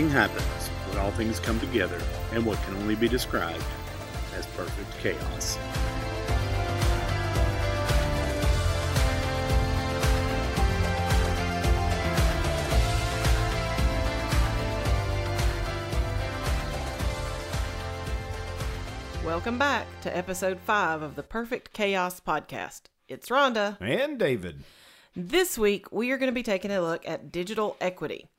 thing happens when all things come together and what can only be described as perfect chaos. Welcome back to episode five of the Perfect Chaos podcast. It's Rhonda. And David. This week, we are going to be taking a look at digital equity.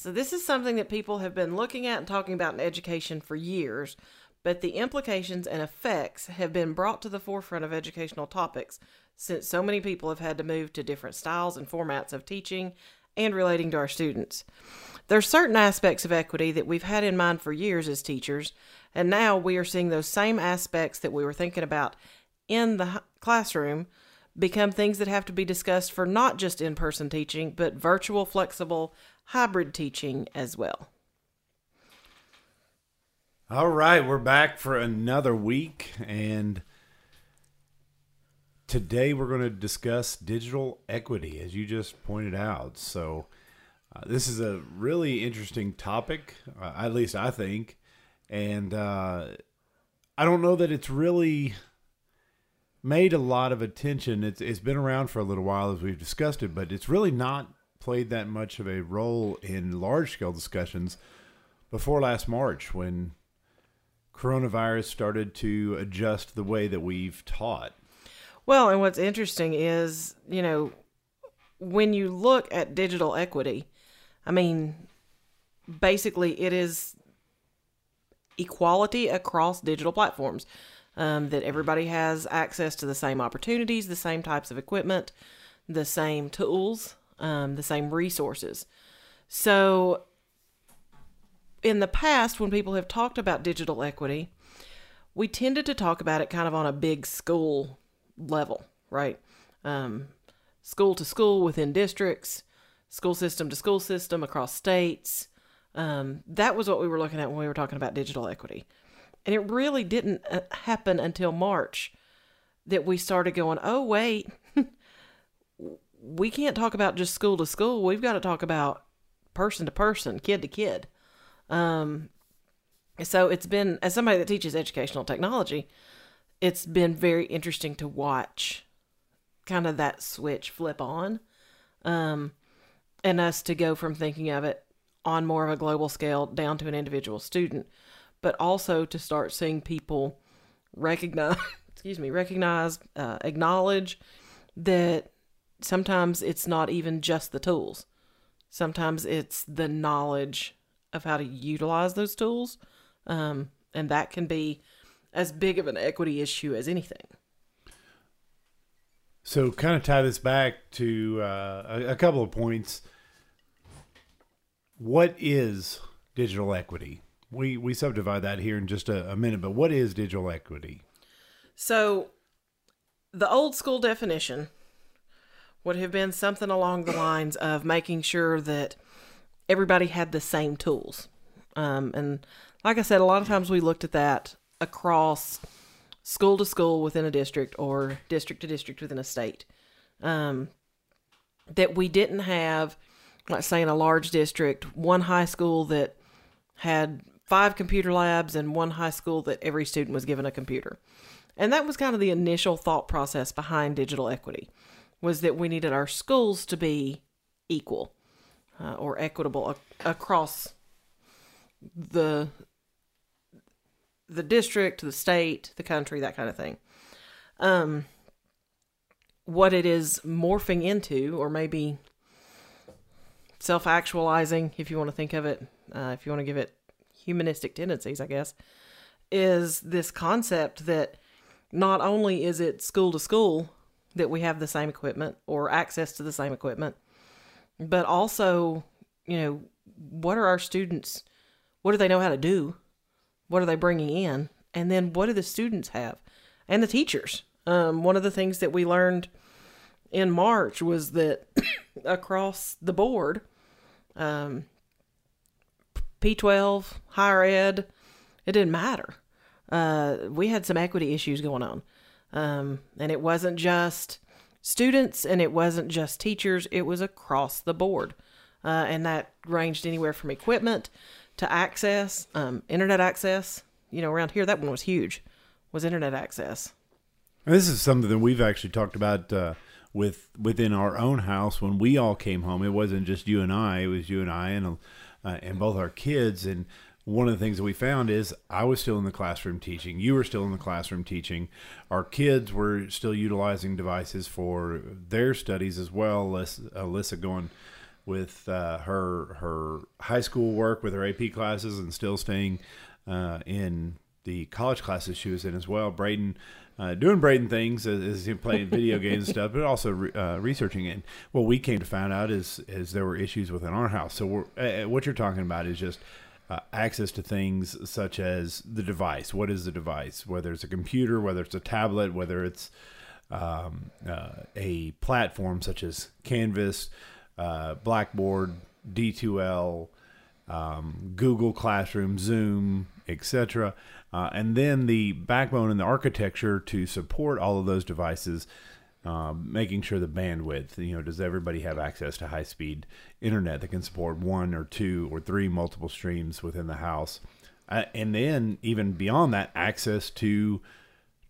So, this is something that people have been looking at and talking about in education for years, but the implications and effects have been brought to the forefront of educational topics since so many people have had to move to different styles and formats of teaching and relating to our students. There are certain aspects of equity that we've had in mind for years as teachers, and now we are seeing those same aspects that we were thinking about in the classroom become things that have to be discussed for not just in person teaching, but virtual, flexible, hybrid teaching as well. All right, we're back for another week, and today we're going to discuss digital equity, as you just pointed out. So, uh, this is a really interesting topic, uh, at least I think, and uh, I don't know that it's really made a lot of attention. It's it's been around for a little while as we've discussed it, but it's really not played that much of a role in large scale discussions before last March when coronavirus started to adjust the way that we've taught. Well, and what's interesting is, you know, when you look at digital equity, I mean, basically it is equality across digital platforms. Um, that everybody has access to the same opportunities, the same types of equipment, the same tools, um, the same resources. So, in the past, when people have talked about digital equity, we tended to talk about it kind of on a big school level, right? Um, school to school within districts, school system to school system across states. Um, that was what we were looking at when we were talking about digital equity. And it really didn't uh, happen until March that we started going, oh, wait, we can't talk about just school to school. We've got to talk about person to person, kid to kid. Um, so it's been, as somebody that teaches educational technology, it's been very interesting to watch kind of that switch flip on um, and us to go from thinking of it on more of a global scale down to an individual student but also to start seeing people recognize, excuse me, recognize, uh, acknowledge that sometimes it's not even just the tools. Sometimes it's the knowledge of how to utilize those tools. Um, and that can be as big of an equity issue as anything. So, kind of tie this back to uh, a, a couple of points. What is digital equity? we we subdivide that here in just a, a minute. But what is digital equity? So, the old school definition would have been something along the lines of making sure that everybody had the same tools. Um, and like I said, a lot of times we looked at that across school to school within a district or district to district within a state. Um, that we didn't have, let's say in a large district, one high school that had five computer labs and one high school that every student was given a computer. And that was kind of the initial thought process behind digital equity was that we needed our schools to be equal uh, or equitable ac- across the the district, the state, the country, that kind of thing. Um, what it is morphing into, or maybe self actualizing, if you want to think of it, uh, if you want to give it humanistic tendencies, I guess, is this concept that not only is it school to school that we have the same equipment or access to the same equipment, but also, you know, what are our students, what do they know how to do? What are they bringing in? And then what do the students have? And the teachers. Um, one of the things that we learned in March was that across the board, um, P12, higher ed, it didn't matter. Uh, we had some equity issues going on. Um, and it wasn't just students and it wasn't just teachers, it was across the board. Uh, and that ranged anywhere from equipment to access um, internet access. You know, around here that one was huge. Was internet access. This is something that we've actually talked about uh, with within our own house when we all came home. It wasn't just you and I; it was you and I and uh, and both our kids. And one of the things that we found is I was still in the classroom teaching. You were still in the classroom teaching. Our kids were still utilizing devices for their studies as well. Alyssa, Alyssa going with uh, her her high school work with her AP classes and still staying uh, in the college classes she was in as well. Braden uh, doing Braden things as, as he playing video games and stuff, but also re- uh, researching it. What we came to find out is is there were issues within our house. So we're, uh, what you're talking about is just uh, access to things such as the device. What is the device? Whether it's a computer, whether it's a tablet, whether it's um, uh, a platform such as Canvas, uh, Blackboard, D2L, um, Google Classroom, Zoom, etc. Uh, and then the backbone and the architecture to support all of those devices, um, making sure the bandwidth, you know, does everybody have access to high speed internet that can support one or two or three multiple streams within the house? Uh, and then, even beyond that, access to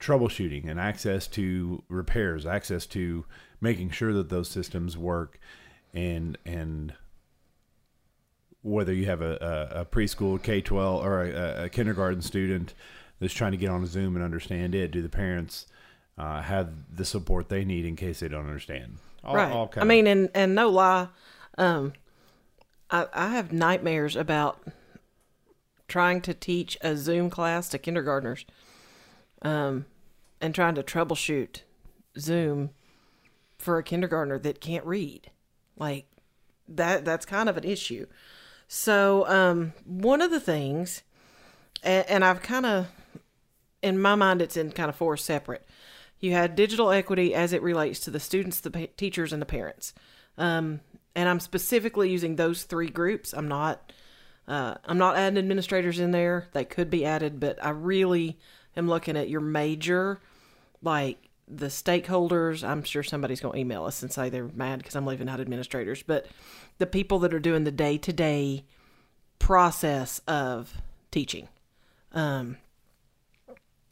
troubleshooting and access to repairs, access to making sure that those systems work and and whether you have a, a, a preschool K twelve or a, a, kindergarten student that's trying to get on Zoom and understand it, do the parents uh, have the support they need in case they don't understand? All, right. All I mean, and and no lie, um, I I have nightmares about trying to teach a Zoom class to kindergartners, um, and trying to troubleshoot Zoom for a kindergartner that can't read, like that. That's kind of an issue. So, um, one of the things, and, and I've kind of, in my mind, it's in kind of four separate. You had digital equity as it relates to the students, the pa- teachers, and the parents. Um, and I'm specifically using those three groups. I'm not, uh, I'm not adding administrators in there. They could be added, but I really am looking at your major, like the stakeholders. I'm sure somebody's going to email us and say they're mad because I'm leaving out administrators, but the people that are doing the day to day process of teaching. Um,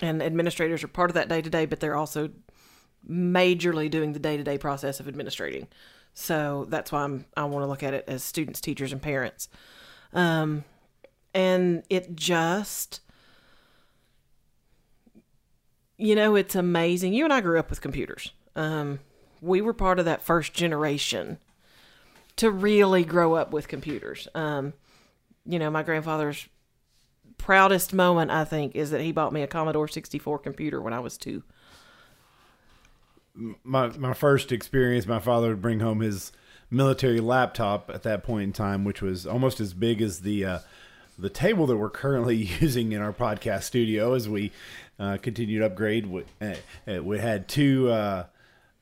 and administrators are part of that day to day, but they're also majorly doing the day to day process of administrating. So that's why I'm, I want to look at it as students, teachers, and parents. Um, and it just, you know, it's amazing. You and I grew up with computers. Um, we were part of that first generation to really grow up with computers. Um, you know, my grandfather's proudest moment, I think, is that he bought me a Commodore 64 computer when I was two. My my first experience, my father would bring home his military laptop at that point in time, which was almost as big as the uh, the table that we're currently using in our podcast studio as we uh, continue to upgrade. We, uh, we had two uh,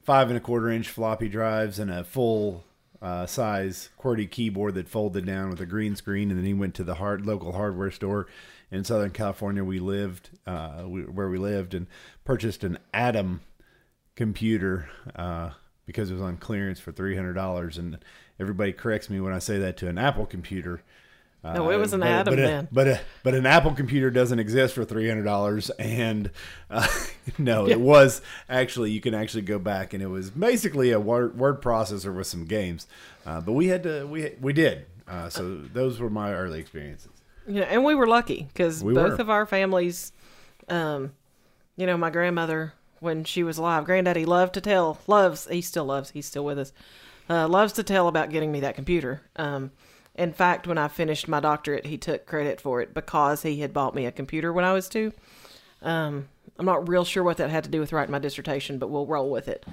five and a quarter inch floppy drives and a full uh, size QWERTY keyboard that folded down with a green screen, and then he went to the hard local hardware store in Southern California. We lived uh, we, where we lived and purchased an Atom computer uh, because it was on clearance for three hundred dollars. And everybody corrects me when I say that to an Apple computer. No, it was an uh, but, Atom but then. A, but a, but an Apple computer doesn't exist for three hundred dollars, and uh, no, yeah. it was actually you can actually go back and it was basically a word, word processor with some games, uh, but we had to we we did. Uh, so those were my early experiences. Yeah, and we were lucky because we both were. of our families, um, you know, my grandmother when she was alive, granddaddy loved to tell, loves he still loves, he's still with us, uh, loves to tell about getting me that computer. Um, in fact, when I finished my doctorate, he took credit for it because he had bought me a computer when I was two. Um, I'm not real sure what that had to do with writing my dissertation, but we'll roll with it.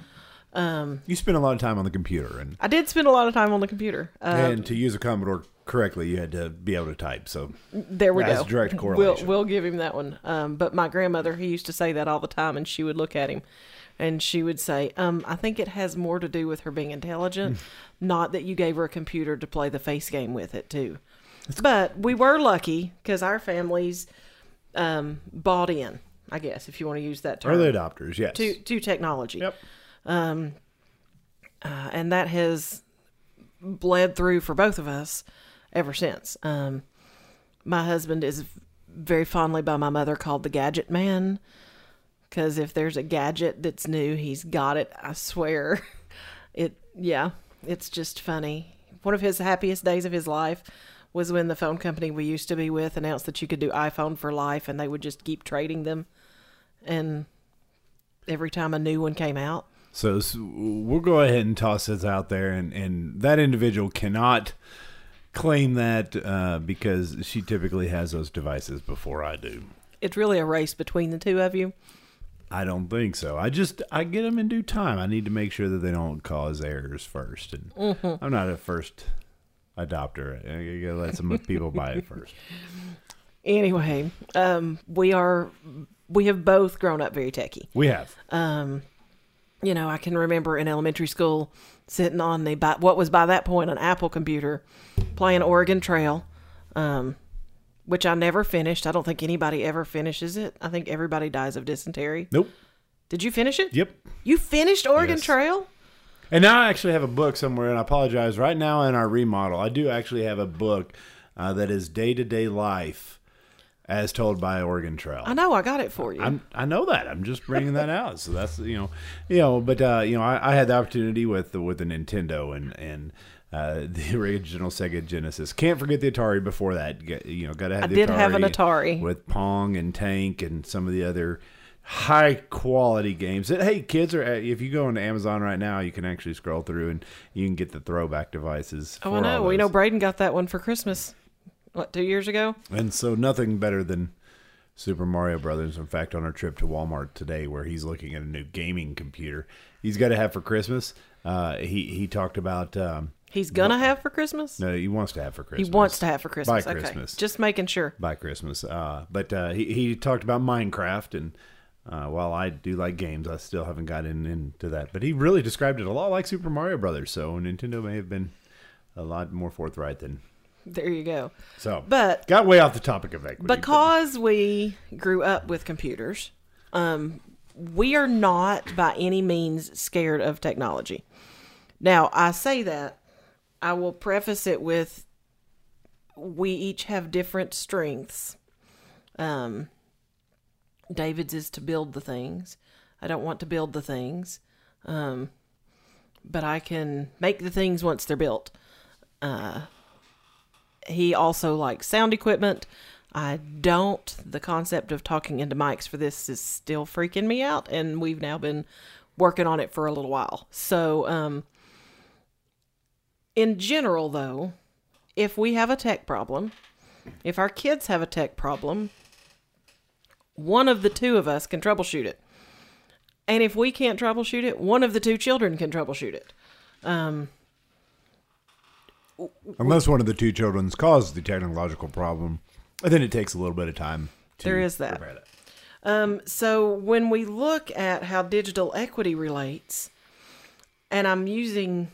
Um, you spent a lot of time on the computer, and I did spend a lot of time on the computer. Um, and to use a Commodore correctly, you had to be able to type. So there we go. direct correlation. We'll, we'll give him that one. Um, but my grandmother, he used to say that all the time, and she would look at him, and she would say, um, "I think it has more to do with her being intelligent, not that you gave her a computer to play the face game with it too." But we were lucky because our families um, bought in. I guess if you want to use that term, early adopters, yes, to to technology. Yep. Um, uh, and that has bled through for both of us ever since. Um, my husband is very fondly by my mother called the gadget man because if there's a gadget that's new, he's got it. I swear. It, yeah, it's just funny. One of his happiest days of his life was when the phone company we used to be with announced that you could do iPhone for life and they would just keep trading them. And every time a new one came out, So, s we'll go ahead and toss this out there, and, and that individual cannot claim that uh, because she typically has those devices before I do. it's really a race between the two of you. I don't think so. I just I get them in due time. I need to make sure that they don't cause errors first, and I'm not a first adopter. I gotta let some people buy it first. Anyway, um, we are we have both grown up very techy. We have. you know, I can remember in elementary school sitting on the by, what was by that point an Apple computer, playing Oregon Trail, um, which I never finished. I don't think anybody ever finishes it. I think everybody dies of dysentery. Nope. Did you finish it? Yep. You finished Oregon Yes. Trail? And now I actually have a book somewhere, and I apologize. Right now in our remodel, I do actually have a book uh, that is day to day life as told by Oregon Trail. I know. I got it for you. I'm, I know that. I'm just bringing that out. So that's you know, you know. But uh, you know, I, I had the opportunity with the, with the Nintendo and and uh, the original Sega Genesis. Can't forget the Atari. Before that, you know, got to have. I the did have an Atari. with Pong and Tank and some of the other high quality games. That hey, kids are. If you go into Amazon right now, you can actually scroll through and you can get the throwback devices. oh, for I know. We know. Braden got that one for Christmas. What two years ago? And so nothing better than Super Mario Brothers. In fact, on our trip to Walmart today, where he's looking at a new gaming computer, he's got to have for Christmas. Uh, he he talked about um, He's gonna have for Christmas. no, he wants to have for Christmas. he wants to have for Christmas. by okay, Christmas. just making sure. by Christmas. Uh, but uh, he he talked about Minecraft, and uh, while I do like games, I still haven't gotten into that. But he really described it a lot like Super Mario Brothers. So Nintendo may have been a lot more forthright than There you go. so. But got way off the topic of equity. but- because we grew up with computers, um, we are not by any means scared of technology. Now, I say that, I will preface it with we each have different strengths. Um, David's is to build the things. I don't want to build the things, um, but I can make the things once they're built he also likes sound equipment. I don't. The concept of talking into mics for this is still freaking me out, and we've now been working on it for a little while. So, um, in general, though, if we have a tech problem, if our kids have a tech problem, one of the two of us can troubleshoot it. And if we can't troubleshoot it, one of the two children can troubleshoot it. Um, Unless one of the two children's caused the technological problem, and then it takes a little bit of time. To There is that. repair um, So when we look at how digital equity relates, and I'm using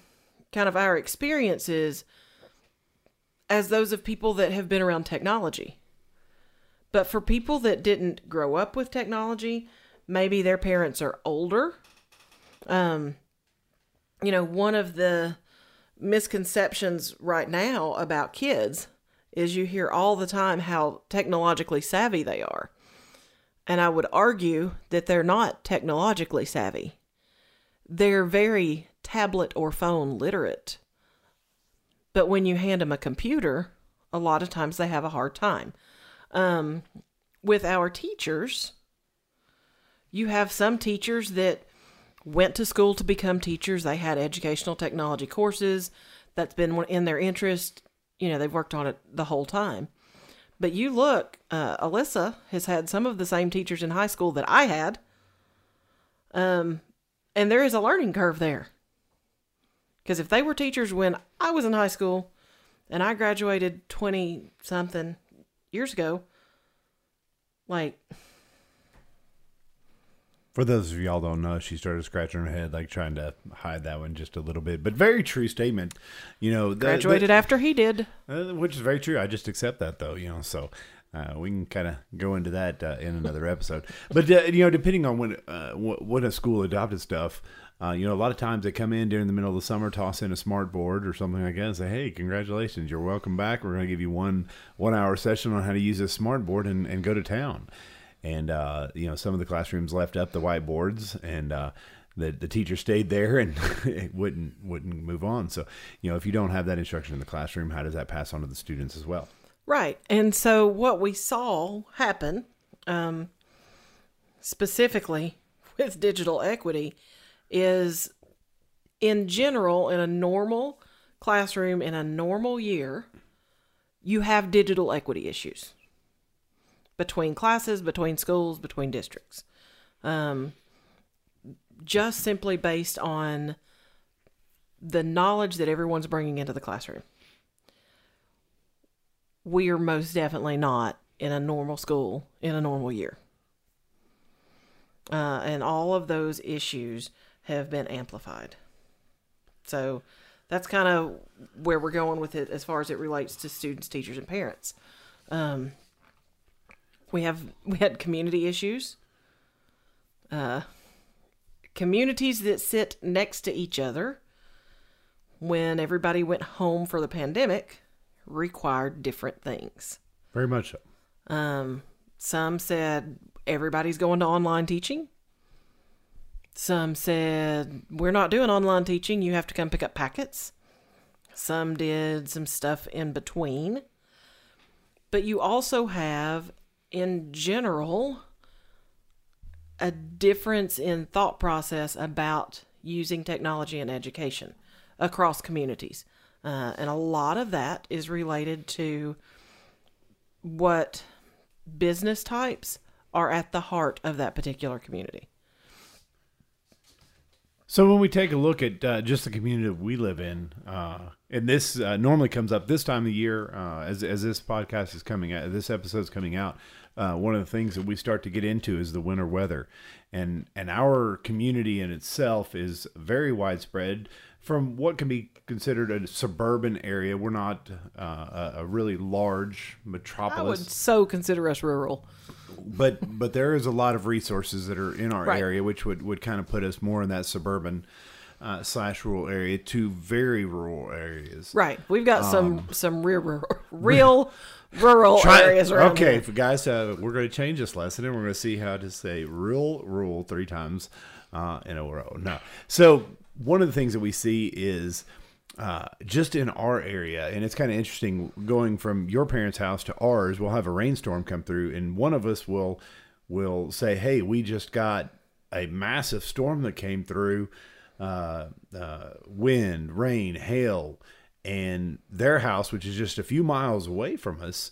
kind of our experiences as those of people that have been around technology. But for people that didn't grow up with technology, maybe their parents are older. Um, you know, one of the misconceptions right now about kids is you hear all the time how technologically savvy they are. And I would argue that they're not technologically savvy. They're very tablet or phone literate. But when you hand them a computer, a lot of times they have a hard time. Um, with our teachers, you have some teachers that went to school to become teachers. They had educational technology courses. That's been in their interest. You know, they've worked on it the whole time. But you look, uh, Alyssa has had some of the same teachers in high school that I had. Um, and there is a learning curve there. Because if they were teachers when I was in high school and I graduated 20 something years ago, like, For those of y'all don't know, she started scratching her head, like trying to hide that one just a little bit. But very true statement. You know, graduated after he did. Uh, which is very true. I just accept that though, you know. So Uh, we can kind of go into that uh, in another episode. But uh, you know, depending on when uh, wh- what a school adopted stuff, uh, you know, a lot of times they come in during the middle of the summer, toss in a smart board or something like that, and say, "Hey, congratulations, you're welcome back. We're going to give you one one hour session on how to use this smart board and, and go to town." And uh, you know, some of the classrooms left up the whiteboards and. Uh, the, the teacher stayed there and wouldn't wouldn't move on. So, you know, if you don't have that instruction in the classroom, how does that pass on to the students as well? Right. And so what we saw happen um, specifically with digital equity is in general, in a normal classroom, in a normal year, you have digital equity issues between classes, between schools, between districts. Um, just simply based on the knowledge that everyone's bringing into the classroom we are most definitely not in a normal school in a normal year. Uh, and all of those issues have been amplified. So that's kind of where we're going with it as far as it relates to students, teachers, and parents. Um, we have we had community issues. Uh, communities that sit next to each other when everybody went home for the pandemic required different things. Very much so. Um, some said everybody's going to online teaching. Some said we're not doing online teaching. You have to come pick up packets. Some did some stuff in between. But you also have, in general, a difference in thought process about using technology in education across communities. Uh, and a lot of that is related to what business types are at the heart of that particular community. So when we take a look at uh, just the community we live in, uh, and this uh, normally comes up this time of year, uh, as as this podcast is coming out, this episode is coming out. Uh, one of the things that we start to get into is the winter weather, and and our community in itself is very widespread from what can be considered a suburban area. We're not uh, a really large metropolis. I would so consider us rural. But but there is a lot of resources that are in our right. area, which would, would kind of put us more in that suburban uh, slash rural area to very rural areas. Right. We've got um, some some real real rural try, areas around Okay, here. guys, uh, we're going to change this lesson and we're going to see how to say rural rural three times uh, in a row. No. So one of the things that we see is uh, just in our area, and it's kind of interesting going from your parents' house to ours. We'll have a rainstorm come through, and one of us will will say, "Hey, we just got a massive storm that came through, uh, uh, wind, rain, hail." And their house, which is just a few miles away from us,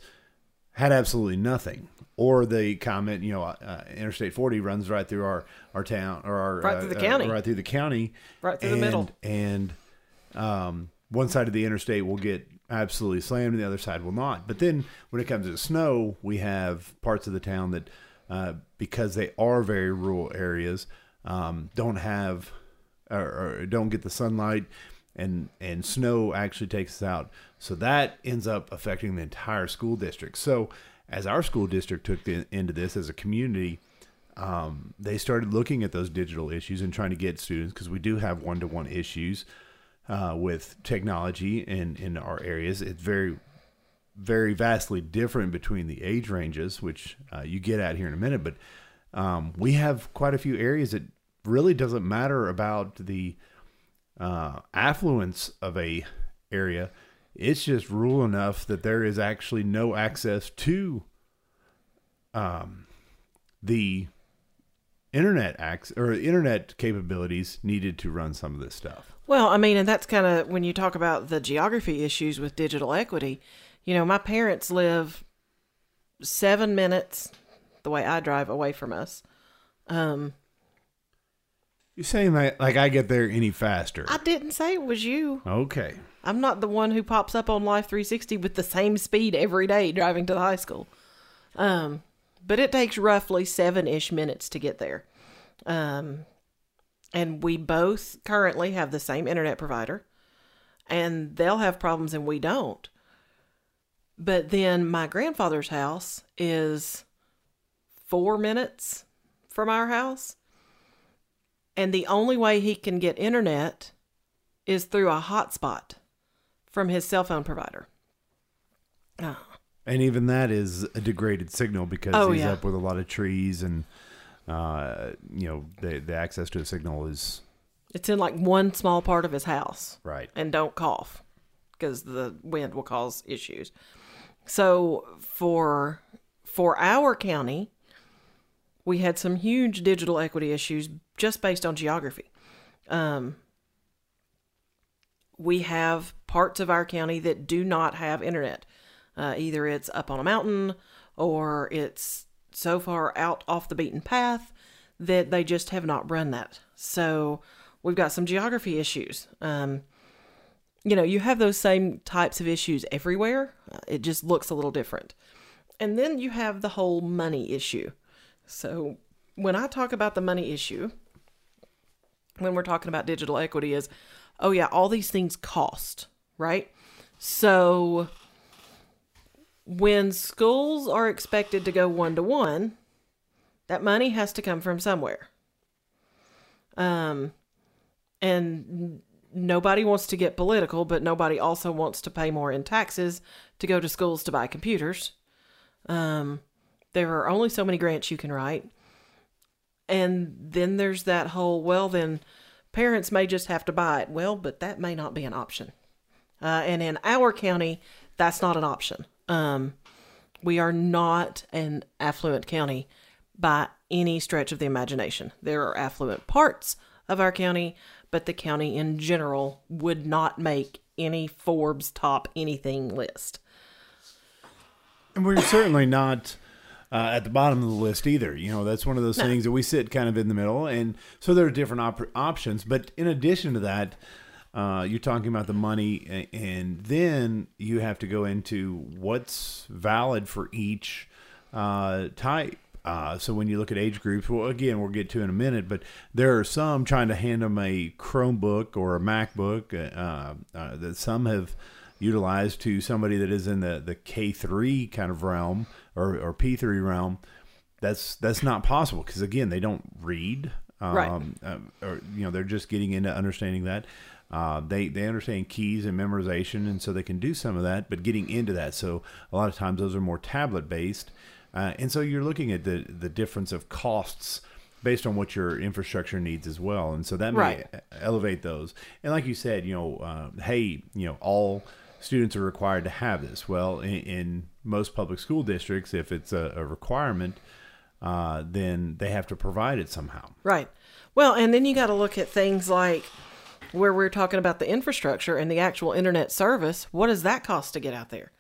had absolutely nothing. Or they comment, you know, uh, Interstate 40 runs right through our, our town or our right through the uh, county, uh, right through the county, right through and, the middle, and um, one side of the interstate will get absolutely slammed, and the other side will not. But then when it comes to snow, we have parts of the town that, uh, because they are very rural areas, um, don't have or, or don't get the sunlight and and snow actually takes us out. So that ends up affecting the entire school district. So as our school district took the, into this as a community, um, they started looking at those digital issues and trying to get students because we do have one to one issues uh, with technology in in our areas. It's very very vastly different between the age ranges, which uh, you get at here in a minute. But um, we have quite a few areas that really doesn't matter about the uh, affluence of a area, it's just rural enough that there is actually no access to um, the internet access or internet capabilities needed to run some of this stuff. Well, I mean, and that's kind of when you talk about the geography issues with digital equity. You know, my parents live seven minutes the way I drive away from us. Um, you're saying that like I get there any faster. I didn't say it was you. Okay. I'm not the one who pops up on Life 360 with the same speed every day driving to the high school. Um, but it takes roughly seven ish minutes to get there. Um, and we both currently have the same internet provider, and they'll have problems and we don't. But then my grandfather's house is four minutes from our house. And the only way he can get internet is through a hotspot from his cell phone provider. Ah. And even that is a degraded signal because Oh, he's yeah. up with a lot of trees and, uh, you know, the, the access to a signal is It's in like one small part of his house. right. and don't cough because the wind will cause issues. So for for our county, we had some huge digital equity issues just based on geography. Um, we have parts of our county that do not have internet. Uh, either it's up on a mountain or it's so far out off the beaten path that they just have not run that. So we've got some geography issues. Um, you know, you have those same types of issues everywhere. Uh, It just looks a little different. And then you have the whole money issue. So when I talk about the money issue, when we're talking about digital equity, is oh, yeah, all these things cost, right? So when schools are expected to go one to one, that money has to come from somewhere. Um, and nobody wants to get political, but nobody also wants to pay more in taxes to go to schools to buy computers. Um, there are only so many grants you can write. And then there's that whole, well, then parents may just have to buy it. Well, but that may not be an option. Uh, and in our county, that's not an option. Um, we are not an affluent county by any stretch of the imagination. There are affluent parts of our county, but the county in general would not make any Forbes top anything list. And we're certainly not uh, at the bottom of the list either. You know, that's one of those things that we sit kind of in the middle. And so there are different op- options. But in addition to that, uh, you're talking about the money, and then you have to go into what's valid for each uh, type. Uh, so when you look at age groups, well, again, we'll get to in a minute, but there are some trying to hand them a Chromebook or a MacBook uh, uh, that some have utilized to somebody that is in the, the K3 kind of realm or, or P3 realm. That's that's not possible because again, they don't read, um, Right. um, or you know, they're just getting into understanding that. Uh, they they understand keys and memorization, and so they can do some of that. But getting into that, so a lot of times those are more tablet based, uh, and so you're looking at the the difference of costs based on what your infrastructure needs as well, and so that may Right. elevate those. And like you said, you know, uh, hey, you know, all students are required to have this. Well, in, in most public school districts, if it's a, a requirement, uh, then they have to provide it somehow. Right. Well, and then you got to look at things like where we're talking about the infrastructure and the actual internet service. What does that cost to get out there?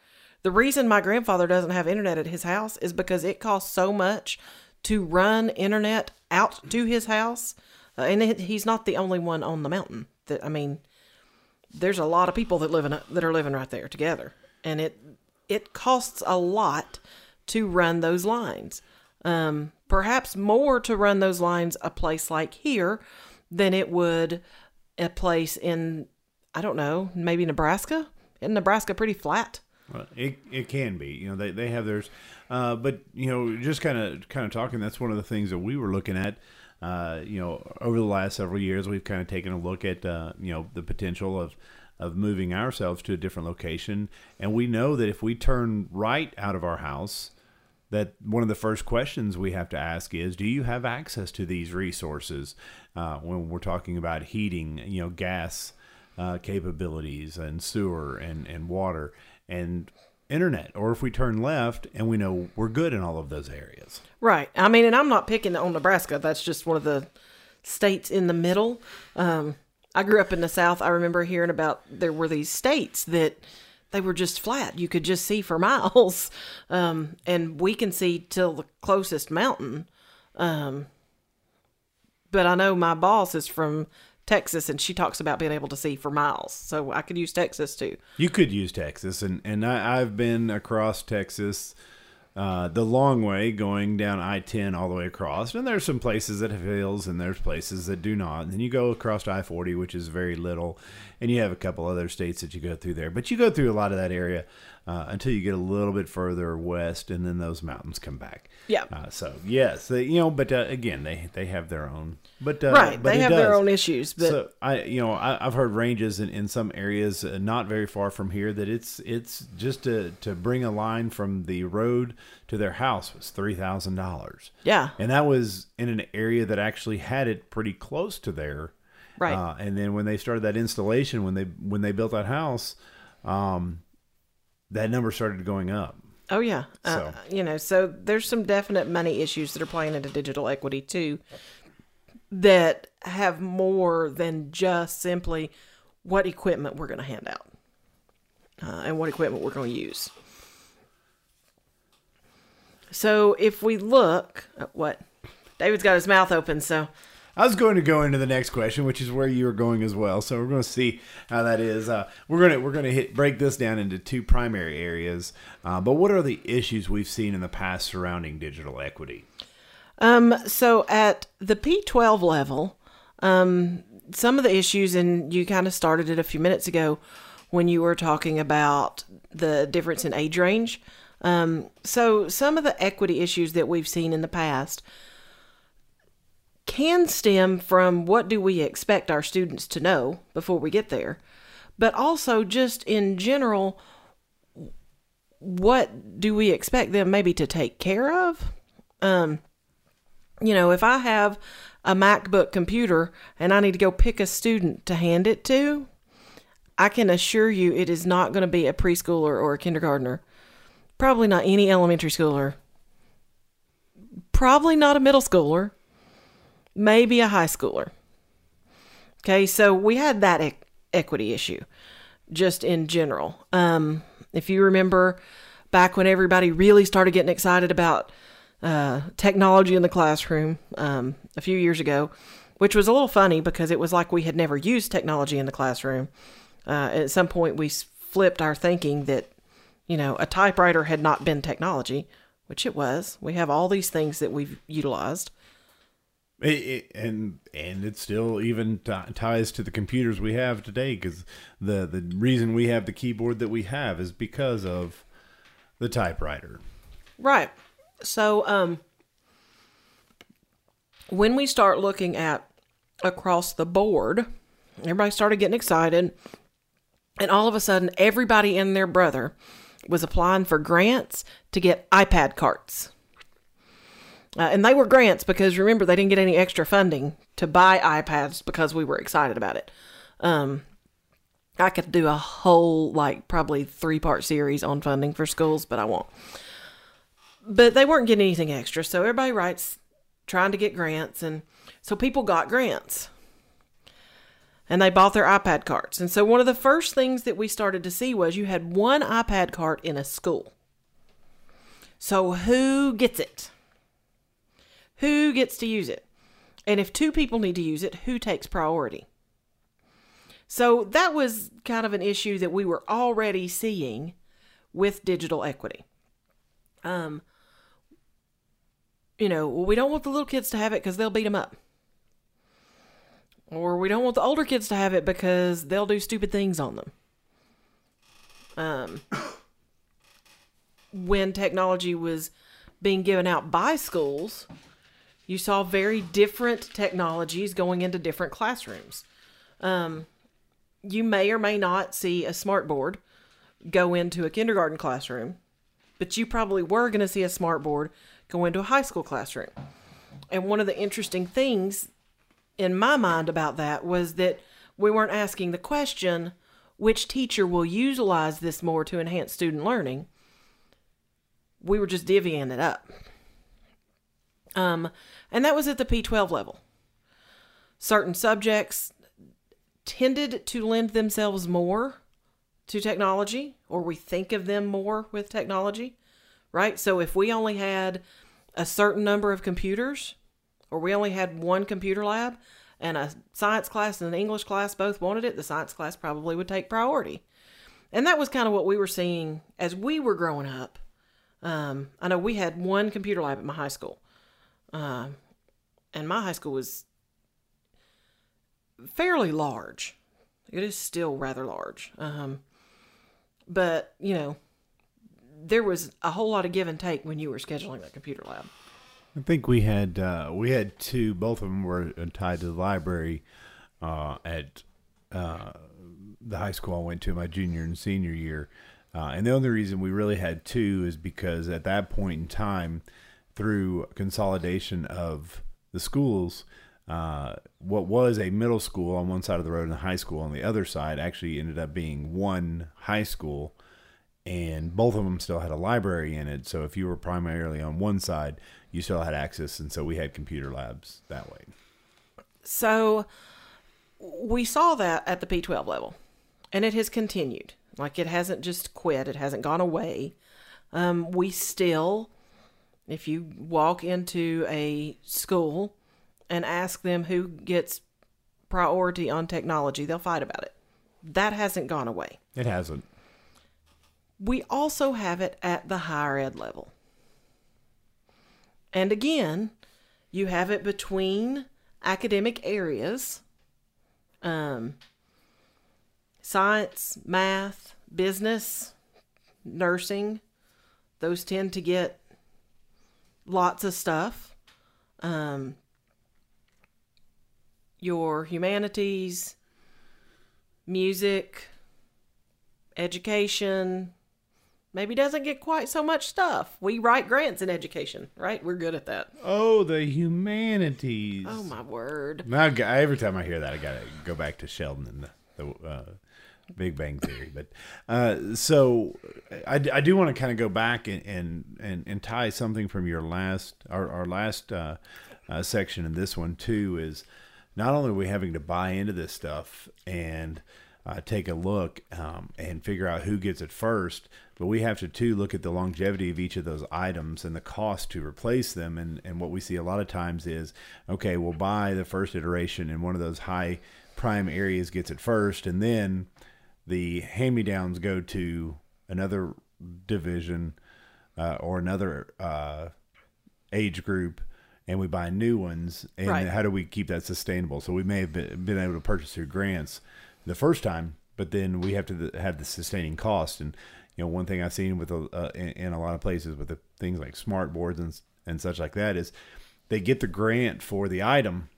The reason my grandfather doesn't have internet at his house is because it costs so much to run internet out to his house. Uh, and it- he's not the only one on the mountain. That I mean, there's a lot of people that live in that are living right there together, and it it costs a lot to run those lines. Um, perhaps more to run those lines a place like here than it would a place in I don't know maybe Nebraska. Isn't Nebraska pretty flat? Well, it it can be. You know, they they have theirs, uh, but you know, just kind of kind of talking. That's one of the things that we were looking at. Uh, you know, over the last several years, we've kind of taken a look at uh, you know the potential of of moving ourselves to a different location, and we know that if we turn right out of our house, that one of the first questions we have to ask is do you have access to these resources uh, when we're talking about heating you know gas uh, capabilities and sewer and, and water and internet or if we turn left and we know we're good in all of those areas Right. I mean, and I'm not picking on Nebraska. That's just one of the states in the middle. Um, I grew up in the South. I remember hearing about there were these states that they were just flat. You could just see for miles. Um, and we can see till the closest mountain. Um, but I know my boss is from Texas and she talks about being able to see for miles. So I could use Texas too. you could use texas and, and I, i've been across texas uh, the long way going down I 10 all the way across. And there's some places that have hills and there's places that do not. And then you go across I 40, which is very little. And you have a couple other states that you go through there. But you go through a lot of that area uh, until you get a little bit further west and then those mountains come back. Yeah. Uh, so, yes, they, you know, but uh, again, they, they have their own. But uh, right. but They have their own issues, but So I, you know, I, I've heard ranges in, in some areas uh, not very far from here that it's it's just to to bring a line from the road to their house was three thousand dollars, yeah. and that was in an area that actually had it pretty close to there. Right. Uh, and then when they started that installation, when they when they built that house, um, that number started going up. Oh yeah. Uh, you know, so there's some definite money issues that are playing into digital equity too that have more than just simply what equipment we're going to hand out uh, and what equipment we're going to use. So if we look at what David's got his mouth open, so I was going to go into the next question, which is where you were going as well. So we're going to see how that is. Uh, we're going to we're to hit break this down into two primary areas. Uh, but what are the issues we've seen in the past surrounding digital equity? Um, so at the P12 level, um, some of the issues, and you kind of started it a few minutes ago when you were talking about the difference in age range. Um, so some of the equity issues that we've seen in the past can stem from what do we expect our students to know before we get there, but also just in general, what do we expect them maybe to take care of? Um, you know, if I have a MacBook computer and I need to go pick a student to hand it to, I can assure you it is not going to be a preschooler or a kindergartner. Probably not any elementary schooler. Probably not a middle schooler. Maybe a high schooler. Okay, so we had that e- equity issue just in general. Um, if you remember back when everybody really started getting excited about uh, technology in the classroom um, a few years ago, which was a little funny because it was like we had never used technology in the classroom. Uh, at some point, we flipped our thinking that, you know, a typewriter had not been technology, which it was. We have all these things that we've utilized. It, it, and and it still even t- ties to the computers we have today because the the reason we have the keyboard that we have is because of the typewriter. Right. So, um, when we start looking at across the board, everybody started getting excited, and all of a sudden, everybody and their brother was applying for grants to get iPad carts. Uh, and they were grants because remember, they didn't get any extra funding to buy iPads because we were excited about it. Um, I could do a whole, like, probably three part series on funding for schools, but I won't but they weren't getting anything extra. So everybody writes trying to get grants. And so people got grants and they bought their iPad carts. And so one of the first things that we started to see was you had one iPad cart in a school. So who gets it? Who gets to use it? And if two people need to use it, who takes priority? So that was kind of an issue that we were already seeing with digital equity. Um, you know, well, we don't want the little kids to have it because they'll beat them up. Or we don't want the older kids to have it because they'll do stupid things on them. Um, when technology was being given out by schools, you saw very different technologies going into different classrooms. Um, you may or may not see a smart board go into a kindergarten classroom, but you probably were going to see a smart board go into a high school classroom. And one of the interesting things in my mind about that was that we weren't asking the question which teacher will utilize this more to enhance student learning. We were just divvying it up. Um, and that was at the P12 level. Certain subjects tended to lend themselves more to technology, or we think of them more with technology, right? So if we only had a certain number of computers, or we only had one computer lab, and a science class and an English class both wanted it, the science class probably would take priority. And that was kind of what we were seeing as we were growing up Um, I know we had one computer lab at my high school, um, and my high school was fairly large. It is still rather large, um, but you know, there was a whole lot of give and take when you were scheduling that computer lab. I think we had uh, we had two. Both of them were tied to the library uh, at uh, the high school I went to my junior and senior year. Uh, and the only reason we really had two is because at that point in time, through consolidation of the schools, uh, what was a middle school on one side of the road and a high school on the other side actually ended up being one high school. And both of them still had a library in it. So if you were primarily on one side, you still had access. And so we had computer labs that way. So we saw that at the P12 level, and it has continued. Like it hasn't just quit, it hasn't gone away. Um, we still, if you walk into a school and ask them who gets priority on technology, they'll fight about it. That hasn't gone away. It hasn't. We also have it at the higher ed level. And again, you have it between academic areas um, science, math, business, nursing. Those tend to get lots of stuff. Um, your humanities, music, education, maybe doesn't get quite so much stuff. We write grants in education, right? We're good at that. Oh, the humanities. Oh my word. Now, every time I hear that, I gotta go back to Sheldon and the, the uh, Big Bang Theory. But uh, so I, I do want to kind of go back and, and and and tie something from your last our, our last uh, uh, section in this one too is not only are we having to buy into this stuff and uh, take a look um, and figure out who gets it first, but we have to too look at the longevity of each of those items and the cost to replace them. And, and what we see a lot of times is, okay, we'll buy the first iteration and one of those high prime areas gets it first, and then the hand-me-downs go to another division uh, or another uh, age group and we buy new ones and Right. how do we keep that sustainable so we may have been, been able to purchase through grants the first time but then we have to have the sustaining cost and you know one thing i've seen with uh, in, in a lot of places with the things like smart boards and, and such like that is they get the grant for the item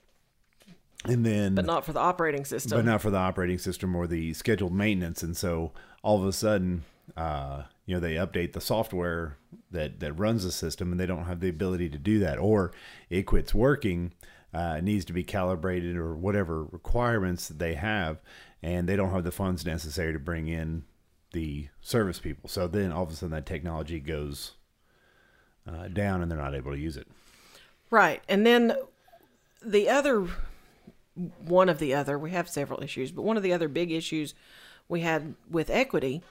and then But not for the operating system. but not for the operating system or the scheduled maintenance. And so all of a sudden, uh, you know, they update the software that that runs the system, and they don't have the ability to do that, or it quits working. Uh, it needs to be calibrated or whatever requirements that they have, and they don't have the funds necessary to bring in the service people. So then all of a sudden that technology goes uh, down, and they're not able to use it. Right. And then the other, one of the other, we have several issues, but one of the other big issues we had with equity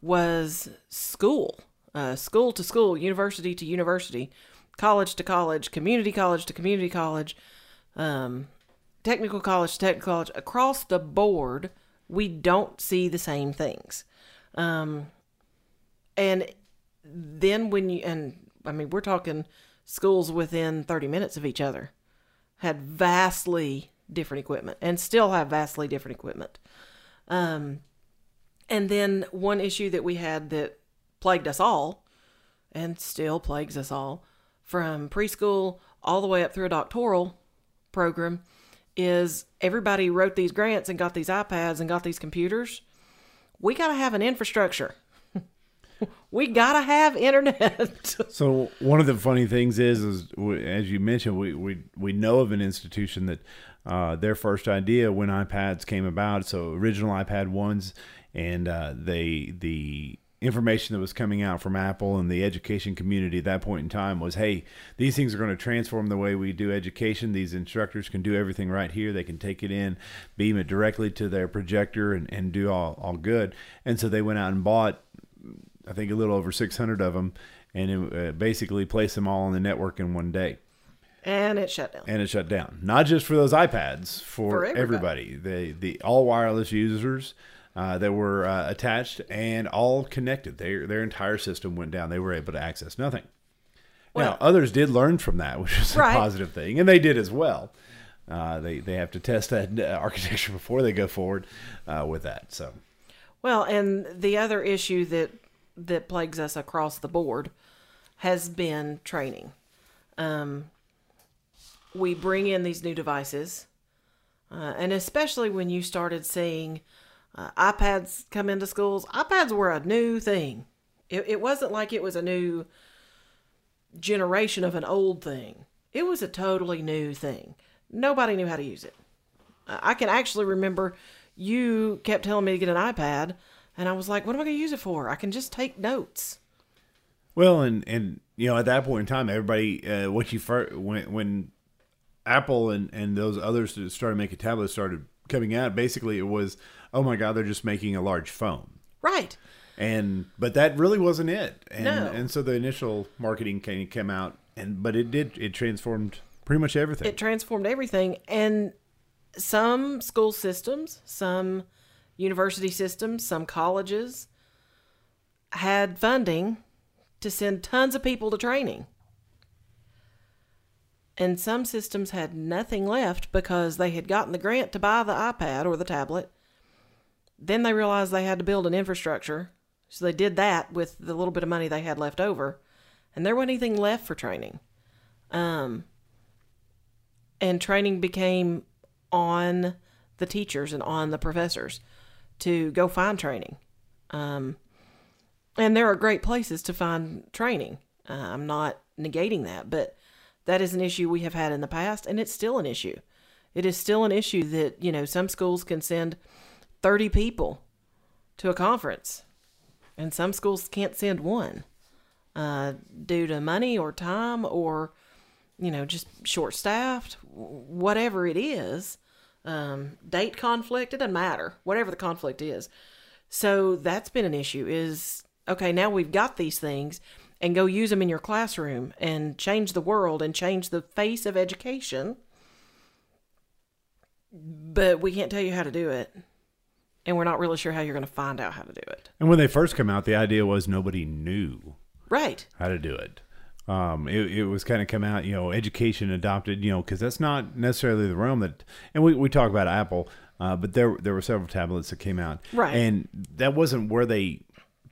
was school, uh, school to school, university to university, college to college, community college to community college, um, technical college to technical college. Across the board, we don't see the same things. Um, and then when you and I mean we're talking schools within 30 minutes of each other had vastly different equipment and still have vastly different equipment. Um and then one issue that we had that plagued us all and still plagues us all from preschool all the way up through a doctoral program is everybody wrote these grants and got these iPads and got these computers. We got to have an infrastructure. we got to have internet. So one of the funny things is, is as you mentioned, we we, we know of an institution that uh, their first idea when iPads came about, so original iPad ones, and uh, they the information that was coming out from Apple and the education community at that point in time was, hey, these things are going to transform the way we do education. These instructors can do everything right here. They can take it in, beam it directly to their projector, and, and do all all good. And so they went out and bought I think a little over 600 of them, and it, uh, basically placed them all on the network in one day. And it shut down. And it shut down. Not just for those iPads, for, For everybody. everybody. The the all wireless users uh, that were uh, attached and all connected. Their their entire system went down. They were able to access nothing. Well- now others did learn from that, which was Right. a positive thing, and they did as well. Uh, they they have to test that uh, architecture before they go forward uh, with that. So Well, and the other issue that that plagues us across the board has been training. Um, we bring in these new devices, uh, and especially when you started seeing uh, iPads come into schools, iPads were a new thing. It, it wasn't like it was a new generation of an old thing. It was a totally new thing. Nobody knew how to use it. I can actually remember you kept telling me to get an iPad, and I was like, "What am I going to use it for? I can just take notes." Well, and and you know at that point in time, everybody uh, what you first when when Apple and and those others that started making tablets started coming out, basically it was oh my god, they're just making a large phone. Right. And but that really wasn't it. And No. and so the initial marketing came came out and but it did it transformed pretty much everything. It transformed everything, and some school systems, some university systems, some colleges had funding to send tons of people to training. And some systems had nothing left because they had gotten the grant to buy the iPad or the tablet. Then they realized they had to build an infrastructure. So they did that with the little bit of money they had left over. And there wasn't anything left for training. Um, and training became on the teachers and on the professors to go find training. Um, and there are great places to find training. Uh, I'm not negating that, but that is an issue we have had in the past, and it's still an issue. It is still an issue that, you know, some schools can send 30 people to a conference, and some schools can't send one uh, due to money or time or, you know, just short staffed, whatever it is. Um, date conflict, it doesn't matter, whatever the conflict is. So that's been an issue is okay, now we've got these things and go use them in your classroom and change the world and change the face of education. But we can't tell you how to do it. And we're not really sure how you're going to find out how to do it. and when they first come out, the idea was nobody knew Right. how to do it. Um, it, it was kind of come out, you know, education adopted, you know, because that's not necessarily the realm that, and we, we talk about Apple, uh, but there there were several tablets that came out, Right. And that wasn't where they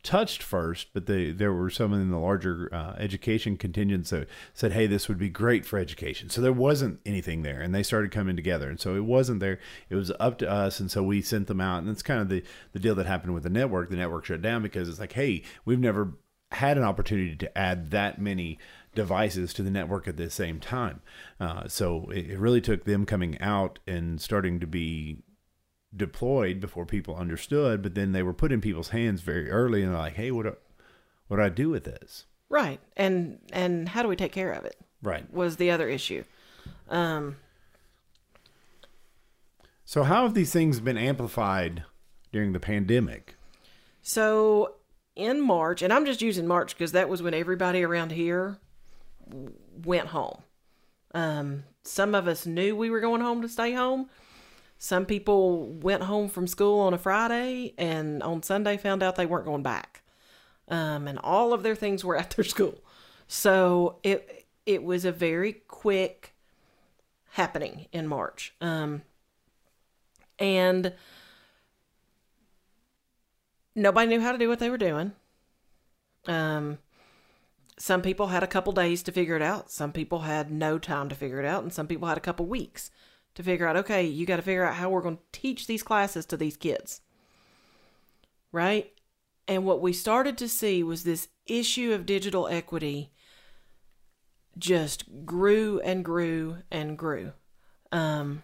touched first, but they there were some in the larger uh, education contingents that said, hey, this would be great for education. So there wasn't anything there, and they started coming together, and so it wasn't there. It was up to us, and so we sent them out, and that's kind of the the deal that happened with the network. The network shut down because it's like, hey, we've never had an opportunity to add that many devices to the network at the same time. Uh, so it, it really took them coming out and starting to be deployed before people understood, but then they were put in people's hands very early and they're like, hey, what do, what do I do with this? Right. And and how do we take care of it? Right. Was the other issue. Um So how have these things been amplified during the pandemic? So in March, and I'm just using March because that was when everybody around here went home. Um, some of us knew we were going home to stay home. Some people went home from school on a Friday and on Sunday found out they weren't going back. Um, and all of their things were at their school. So it it was a very quick happening in March. Um, and nobody knew how to do what they were doing. Um, some people had a couple days to figure it out. Some people had no time to figure it out, and some people had a couple weeks to figure out. Okay, you got to figure out how we're going to teach these classes to these kids, right? And what we started to see was this issue of digital equity just grew and grew and grew. Um,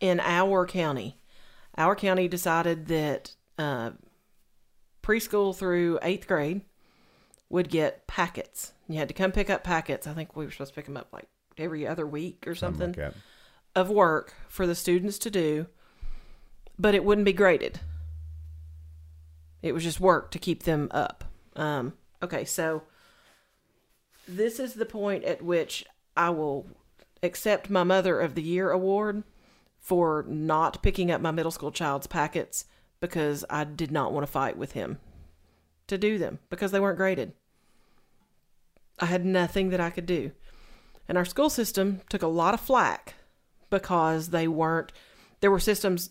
in our county, our county decided that uh, preschool through eighth grade would get packets. You had to come pick up packets. I think we were supposed to pick them up like every other week or something, like that. Of work for the students to do, but it wouldn't be graded. It was just work to keep them up. Um, okay, so this is the point at which I will accept my Mother of the Year award for not picking up my middle school child's packets because I did not want to fight with him to do them because they weren't graded. I had nothing that I could do. And our school system took a lot of flack because they weren't, there were systems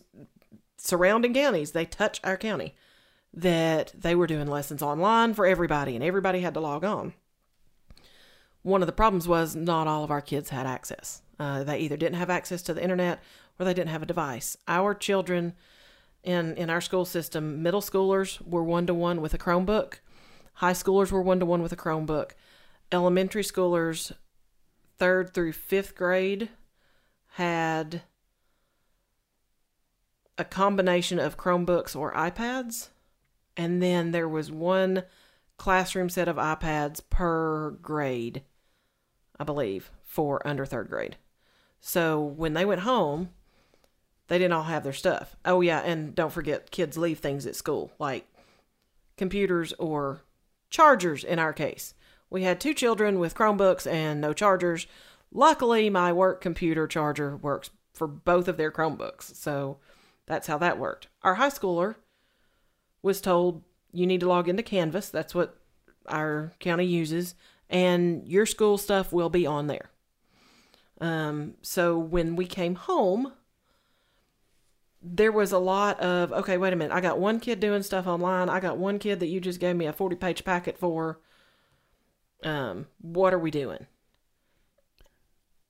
surrounding counties, they touch our county, that they were doing lessons online for everybody and everybody had to log on. One of the problems was not all of our kids had access. Uh, they either didn't have access to the internet or they didn't have a device. Our children in, in our school system, middle schoolers were one to one with a Chromebook, high schoolers were one to one with a Chromebook, elementary schoolers, third through fifth grade, had a combination of Chromebooks or iPads. And then there was one classroom set of iPads per grade, I believe, for under third grade. So when they went home, they didn't all have their stuff. Oh, yeah. And don't forget, kids leave things at school, like computers or chargers in our case. We had two children with Chromebooks and no chargers. Luckily, my work computer charger works for both of their Chromebooks. So that's how that worked. Our high schooler was told you need to log into Canvas. That's what our county uses, and your school stuff will be on there. Um, so when we came home, there was a lot of okay, wait a minute. I got one kid doing stuff online. I got one kid that you just gave me a 40 page packet for. Um, what are we doing?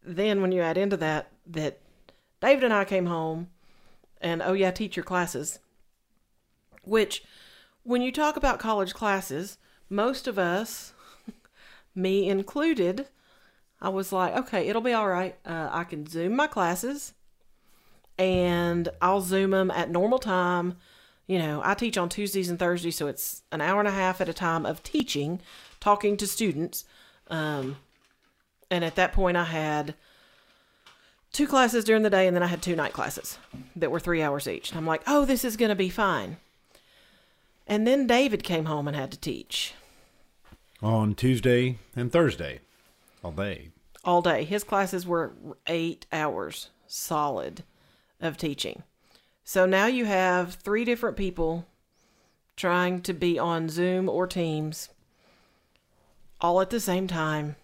Then when you add into that that David and I came home and oh yeah, teach your classes. Which when you talk about college classes, most of us, me included, I was like, okay, it'll be all right. Uh, I can Zoom my classes and I'll Zoom them at normal time. You know, I teach on Tuesdays and Thursdays, so it's an hour and a half at a time of teaching, talking to students. Um, and at that point, I had two classes during the day, and then I had two night classes that were three hours each. And I'm like, oh, this is going to be fine. And then David came home and had to teach on Tuesday and Thursday, all day. all day. His classes were eight hours solid of teaching. So now you have three different people trying to be on Zoom or Teams all at the same time.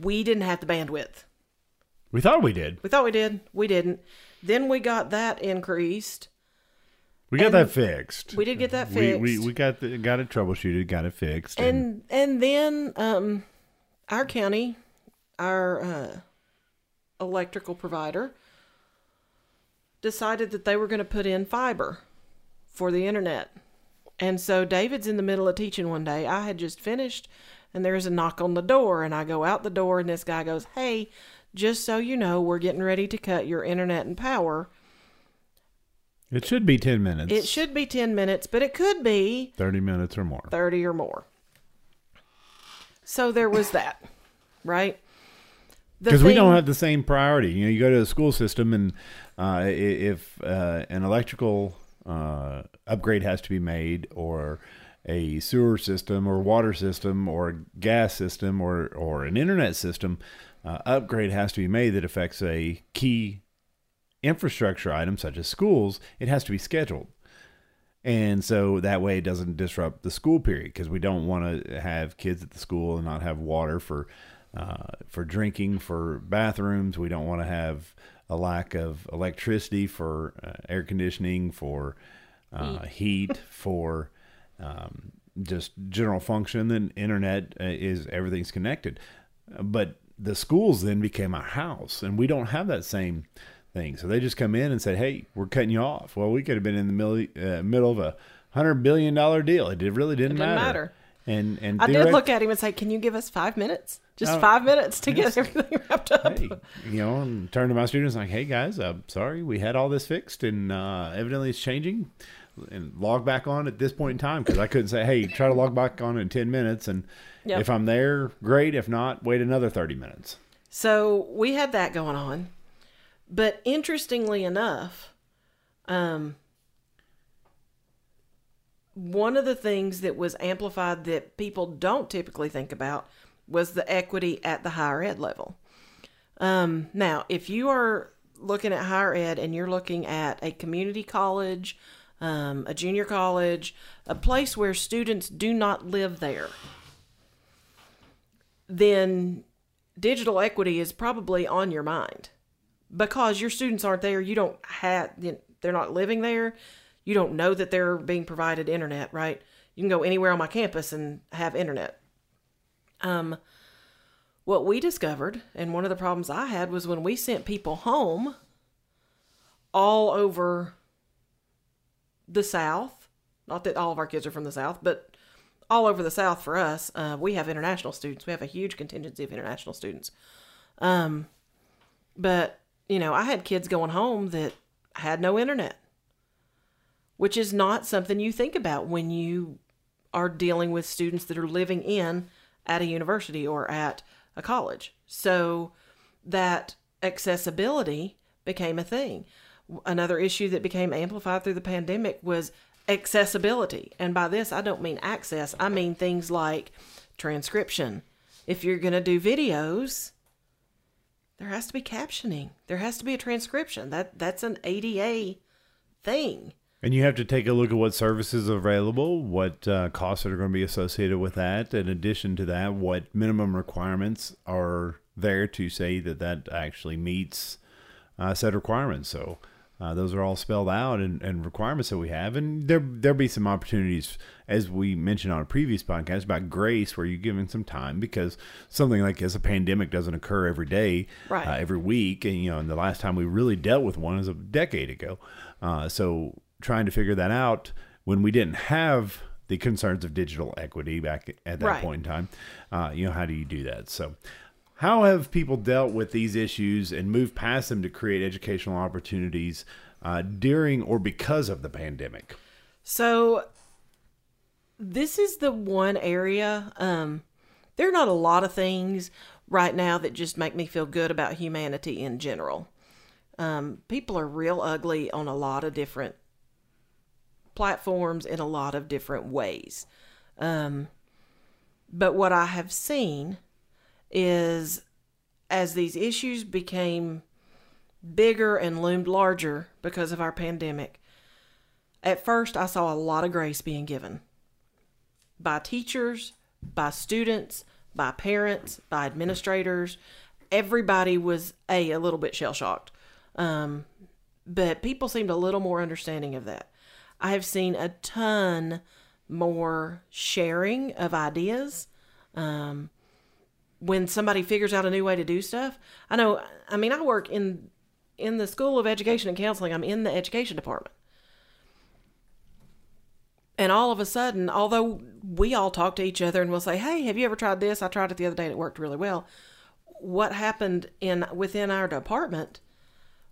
We didn't have the bandwidth. We thought we did. We thought we did. We didn't. Then we got that increased. We got that fixed. We did get that fixed. we, we got the, got it troubleshooted, got it fixed, and and then um our county our uh, electrical provider decided that they were going to put in fiber for the internet and so david's in the middle of teaching one day i had just finished and there's a knock on the door and i go out the door and this guy goes hey just so you know we're getting ready to cut your internet and power it should be ten minutes. it should be 10 minutes but it could be thirty minutes or more. 30 or more. So there was that, right? Because we don't have the same priority. You know, you go to the school system, and uh, if uh, an electrical uh, upgrade has to be made, or a sewer system, or water system, or gas system, or or an internet system uh, upgrade has to be made that affects a key infrastructure item such as schools, it has to be scheduled. And so that way it doesn't disrupt the school period because we don't want to have kids at the school and not have water for uh, for drinking, for bathrooms. We don't want to have a lack of electricity for uh, air conditioning, for uh, heat, for um, just general function. Then internet uh, is everything's connected, but the schools then became our house, and we don't have that same thing. So they just come in and say, "Hey, we're cutting you off." Well, we could have been in the middle, uh, middle of a hundred billion dollar deal. It really didn't, It didn't matter. matter. And and I did look at him and say, "Can you give us five minutes? Just five minutes to yes. get everything wrapped up." hey, you know, and turn to my students like, "Hey guys, I'm sorry, we had all this fixed, and uh, evidently it's changing." And log back on at this point in time because I couldn't say, "Hey, try to log back on in ten minutes," and Yep. if I'm there, great. If not, wait another thirty minutes. So we had that going on. But interestingly enough, um, one of the things that was amplified that people don't typically think about was the equity at the higher ed level. Um, now, if you are looking at higher ed and you're looking at a community college, um, a junior college, a place where students do not live there, then digital equity is probably on your mind because your students aren't there. You don't have, they're not living there. You don't know that they're being provided internet, right? You can go anywhere on my campus and have internet. Um, what we discovered, and one of the problems I had was when we sent people home all over the South. Not that all of our kids are from the South, but all over the South for us. Uh, we have international students. We have a huge contingency of international students. Um, but you know, I had kids going home that had no internet, which is not something you think about when you are dealing with students that are living in at a university or at a college. So that accessibility became a thing. Another issue that became amplified through the pandemic was accessibility. And by this, I don't mean access, I mean things like transcription. If you're going to do videos, there has to be captioning. There has to be a transcription. That that's an ADA thing. And you have to take a look at what services are available, what uh, costs are going to be associated with that. In addition to that, what minimum requirements are there to say that that actually meets uh, said requirements. So uh, those are all spelled out and, and requirements that we have. And there there'll be some opportunities, as we mentioned on a previous podcast about grace, where you're giving some time because something like this, a pandemic, doesn't occur every day, right. uh, every week. And you know, and the last time we really dealt with one is a decade ago. Uh, so trying to figure that out when we didn't have the concerns of digital equity back at that Right. point in time. Uh, you know, how do you do that? So, how have people dealt with these issues and moved past them to create educational opportunities uh, during or because of the pandemic? So this is the one area um there are not a lot of things right now that just make me feel good about humanity in general. Um people are real ugly on a lot of different platforms in a lot of different ways. Um but what I have seen is as these issues became bigger and loomed larger because of our pandemic, at first, I saw a lot of grace being given by teachers, by students, by parents, by administrators. Everybody was a a little bit shell shocked, um, but people seemed a little more understanding of that. I have seen a ton more sharing of ideas. Um, when somebody figures out a new way to do stuff, I know. I mean, I work in in the School of Education and Counseling. I'm in the education department. And all of a sudden, although we all talk to each other and we'll say, "Hey, have you ever tried this? I tried it the other day and it worked really well." What happened in within our department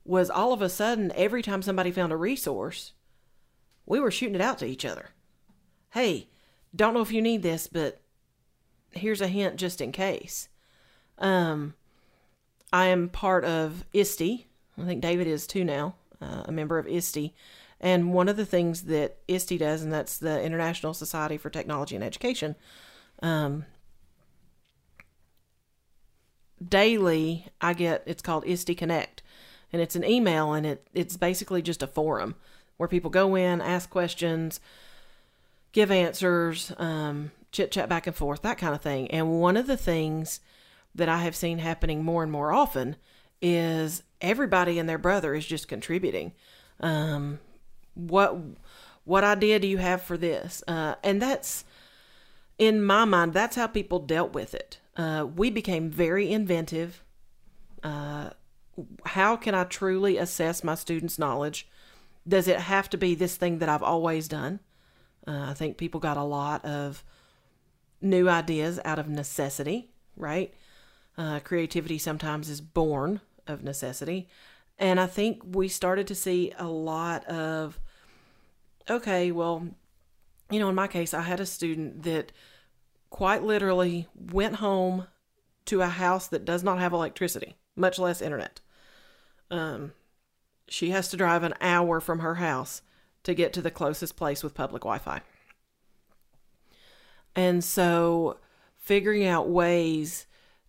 was all of a sudden every time somebody found a resource, we were shooting it out to each other. Hey, don't know if you need this, but here's a hint just in case. Um, I am part of ISTE. I think David is too now, uh, a member of ISTE. And one of the things that ISTE does, and that's the International Society for Technology and Education, um, daily I get it's called ISTE Connect, and it's an email, and it it's basically just a forum where people go in, ask questions, give answers, um, chit chat back and forth, that kind of thing. And one of the things that I have seen happening more and more often is everybody and their brother is just contributing. Um, what what idea do you have for this? Uh, and that's in my mind, that's how people dealt with it. Uh, we became very inventive. Uh, how can I truly assess my students' knowledge? Does it have to be this thing that I've always done? Uh, I think people got a lot of new ideas out of necessity, right? Uh, creativity sometimes is born of necessity. And I think we started to see a lot of, okay, well, you know, in my case, I had a student that quite literally went home to a house that does not have electricity, much less internet. Um, she has to drive an hour from her house to get to the closest place with public Wi Fi. And so figuring out ways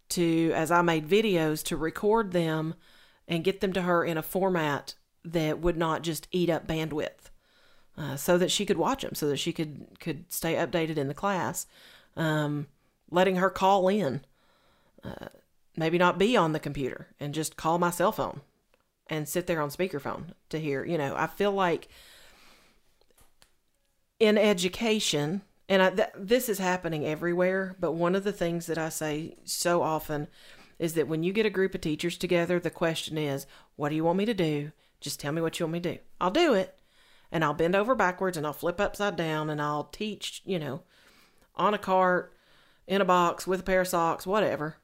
to, as I made videos, to record them and get them to her in a format that would not just eat up bandwidth. uh, so that she could watch them, so that she could could stay updated in the class. Um, letting her call in, uh, maybe not be on the computer and just call my cell phone and sit there on speakerphone to hear. You know, I feel like in education, and I, th- this is happening everywhere, but one of the things that I say so often is that when you get a group of teachers together, the question is, what do you want me to do? Just tell me what you want me to do. I'll do it. And I'll bend over backwards and I'll flip upside down and I'll teach, you know, on a cart, in a box, with a pair of socks, whatever.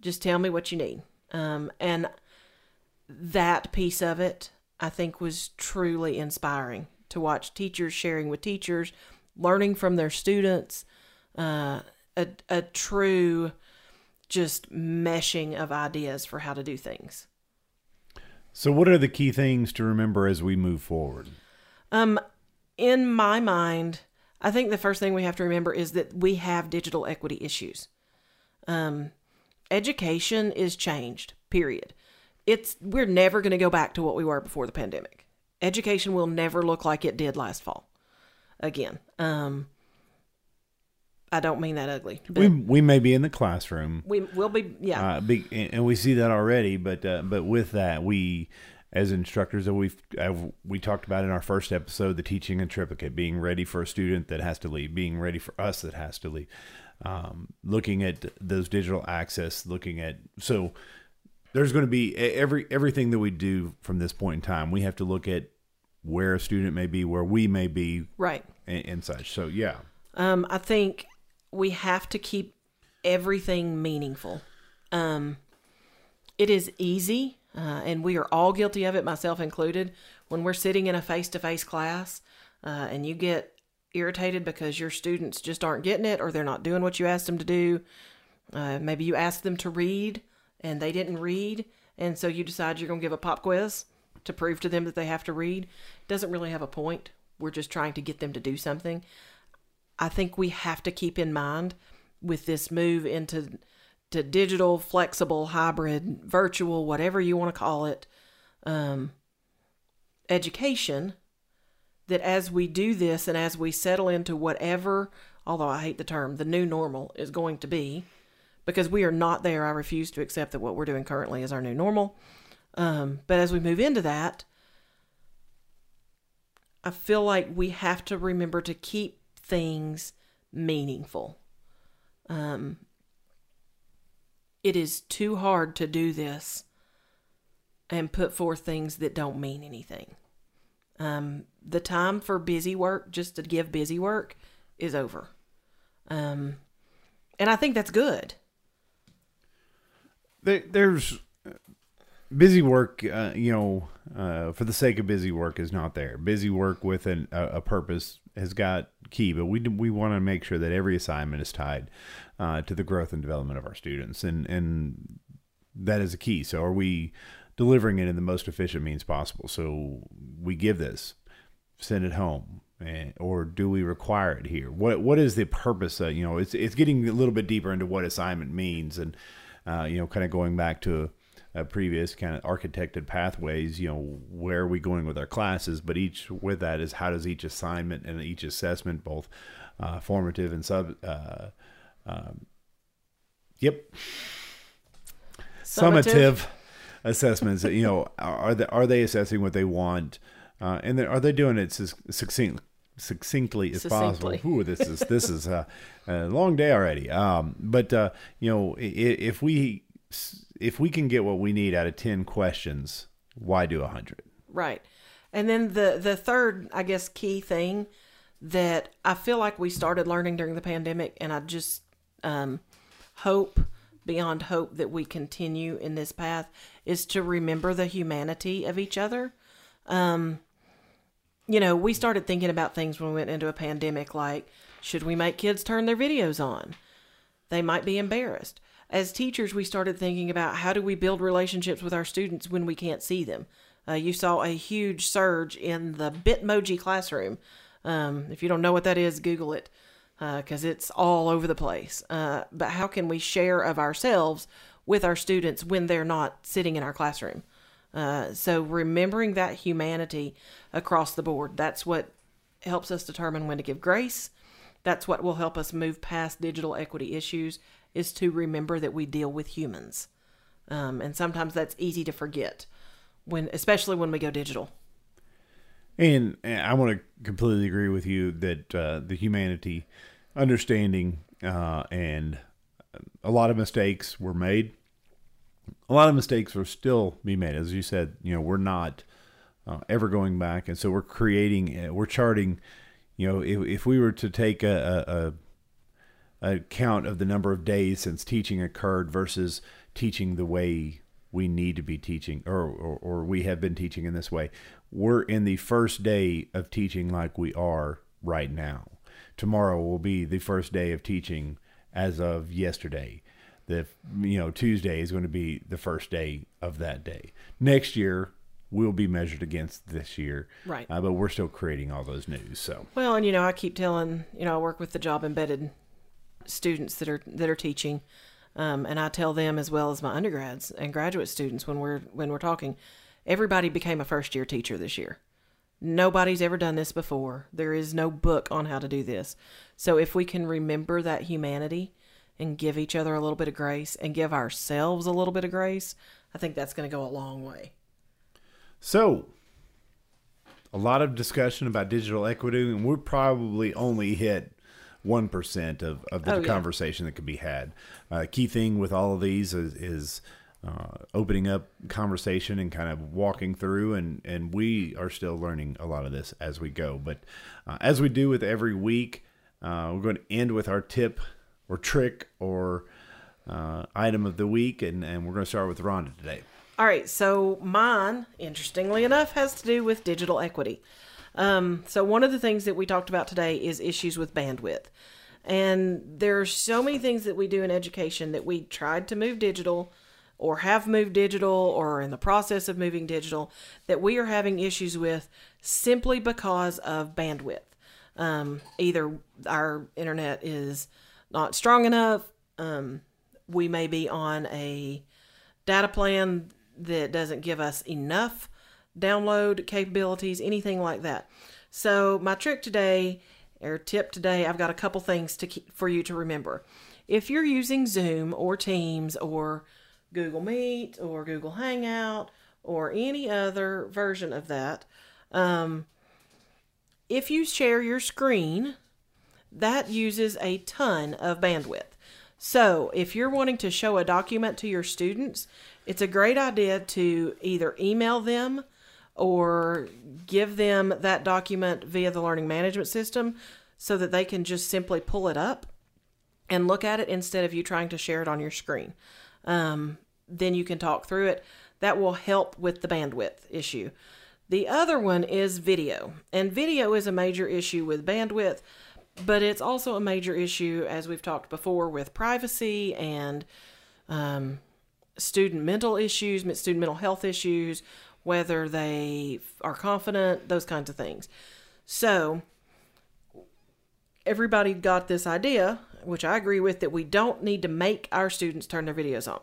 Just tell me what you need. Um, and that piece of it, I think, was truly inspiring to watch teachers sharing with teachers, learning from their students, uh, a, a true just meshing of ideas for how to do things. So, what are the key things to remember as we move forward? Um, in my mind, I think the first thing we have to remember is that we have digital equity issues. Um, education is changed. Period. It's we're never going to go back to what we were before the pandemic. Education will never look like it did last fall. Again, um, I don't mean that ugly. we we may be in the classroom. We will be, yeah. Uh, be, and we see that already. But uh, but with that, we as instructors that we've uh, we talked about in our first episode, the teaching and triplicate, being ready for a student that has to leave, being ready for us that has to leave, um, looking at those digital access, looking at so there's going to be every everything that we do from this point in time. We have to look at where a student may be, where we may be, right, and, and such. So yeah, um, I think we have to keep everything meaningful. Um, it is easy uh, and we are all guilty of it, myself included. When we're sitting in a face to face class uh, and you get irritated because your students just aren't getting it or they're not doing what you asked them to do, uh, maybe you asked them to read and they didn't read, and so you decide you're going to give a pop quiz to prove to them that they have to read. Doesn't really have a point. We're just trying to get them to do something. I think we have to keep in mind with this move into to digital, flexible, hybrid, virtual, whatever you want to call it, um, education, that as we do this and as we settle into whatever, although I hate the term, the new normal is going to be, because we are not there, I refuse to accept that what we're doing currently is our new normal. Um, but as we move into that, I feel like we have to remember to keep things meaningful. Um, it is too hard to do this and put forth things that don't mean anything. Um, the time for busy work, just to give busy work, is over. Um, and I think that's good. There, there's busy work, uh, you know, uh, for the sake of busy work is not there. Busy work with an, a, a purpose has got key, but we we want to make sure that every assignment is tied uh, to the growth and development of our students, and and that is a key. So, are we delivering it in the most efficient means possible? So, we give this, send it home, or do we require it here? What what is the purpose? Of, you know, it's it's getting a little bit deeper into what assignment means, and uh, you know, kind of going back to uh, previous kind of architected pathways, you know, where are we going with our classes? But each with that is how does each assignment and each assessment, both uh, formative and sub, uh, um, yep, summative, summative assessments. you know, are they are they assessing what they want, uh, and then are they doing it succinct, succinctly as Succinctly. possible? Ooh, this is this is a, a long day already. Um, but uh, you know, if we if we can get what we need out of 10 questions, why do 100? Right. And then the the third, I guess, key thing that I feel like we started learning during the pandemic, and I just um, hope beyond hope that we continue in this path is to remember the humanity of each other. Um, you know, we started thinking about things when we went into a pandemic, like should we make kids turn their videos on? They might be embarrassed as teachers, we started thinking about how do we build relationships with our students when we can't see them. Uh, you saw a huge surge in the Bitmoji classroom. Um, if you don't know what that is, Google it because uh, it's all over the place. Uh, but how can we share of ourselves with our students when they're not sitting in our classroom? Uh, so remembering that humanity across the board, that's what helps us determine when to give grace. That's what will help us move past digital equity issues is to remember that we deal with humans. Um, and sometimes that's easy to forget when, especially when we go digital. And, and I want to completely agree with you that uh, the humanity, understanding, uh, and a lot of mistakes were made. A lot of mistakes are still be made, as you said. You know, we're not uh, ever going back, and so we're creating, uh, we're charting. You know, if, if we were to take a, a, a count of the number of days since teaching occurred versus teaching the way we need to be teaching or, or, or, we have been teaching in this way. We're in the first day of teaching like we are right now. Tomorrow will be the first day of teaching as of yesterday. The you know Tuesday is going to be the first day of that day. Next year will be measured against this year, right? Uh, but we're still creating all those news. So well, and you know I keep telling you know I work with the job embedded students that are that are teaching um, and I tell them as well as my undergrads and graduate students when we're when we're talking, everybody became a first year teacher this year. Nobody's ever done this before. There is no book on how to do this. So if we can remember that humanity and give each other a little bit of grace and give ourselves a little bit of grace, I think that's going to go a long way. So, a lot of discussion about digital equity, and we're probably only hit one percent of, of the oh, conversation yeah. that could be had. Uh, key thing with all of these is, is uh, opening up conversation and kind of walking through, and and we are still learning a lot of this as we go. But uh, as we do with every week, uh, we're going to end with our tip or trick or uh, item of the week, and and we're going to start with Rhonda today. All right, so mine, interestingly enough, has to do with digital equity. Um, so one of the things that we talked about today is issues with bandwidth. And there are so many things that we do in education that we tried to move digital or have moved digital or are in the process of moving digital that we are having issues with simply because of bandwidth. Um, either our internet is not strong enough, um, we may be on a data plan that doesn't give us enough download capabilities, anything like that. So, my trick today or tip today, I've got a couple things to keep, for you to remember. If you're using Zoom or Teams or Google Meet or Google Hangout or any other version of that, um, if you share your screen, that uses a ton of bandwidth. So, if you're wanting to show a document to your students, it's a great idea to either email them or give them that document via the learning management system so that they can just simply pull it up and look at it instead of you trying to share it on your screen. Um, then you can talk through it. That will help with the bandwidth issue. The other one is video, and video is a major issue with bandwidth, but it's also a major issue, as we've talked before, with privacy and um, student mental issues, student mental health issues, whether they are confident, those kinds of things. So, everybody got this idea, which I agree with, that we don't need to make our students turn their videos on.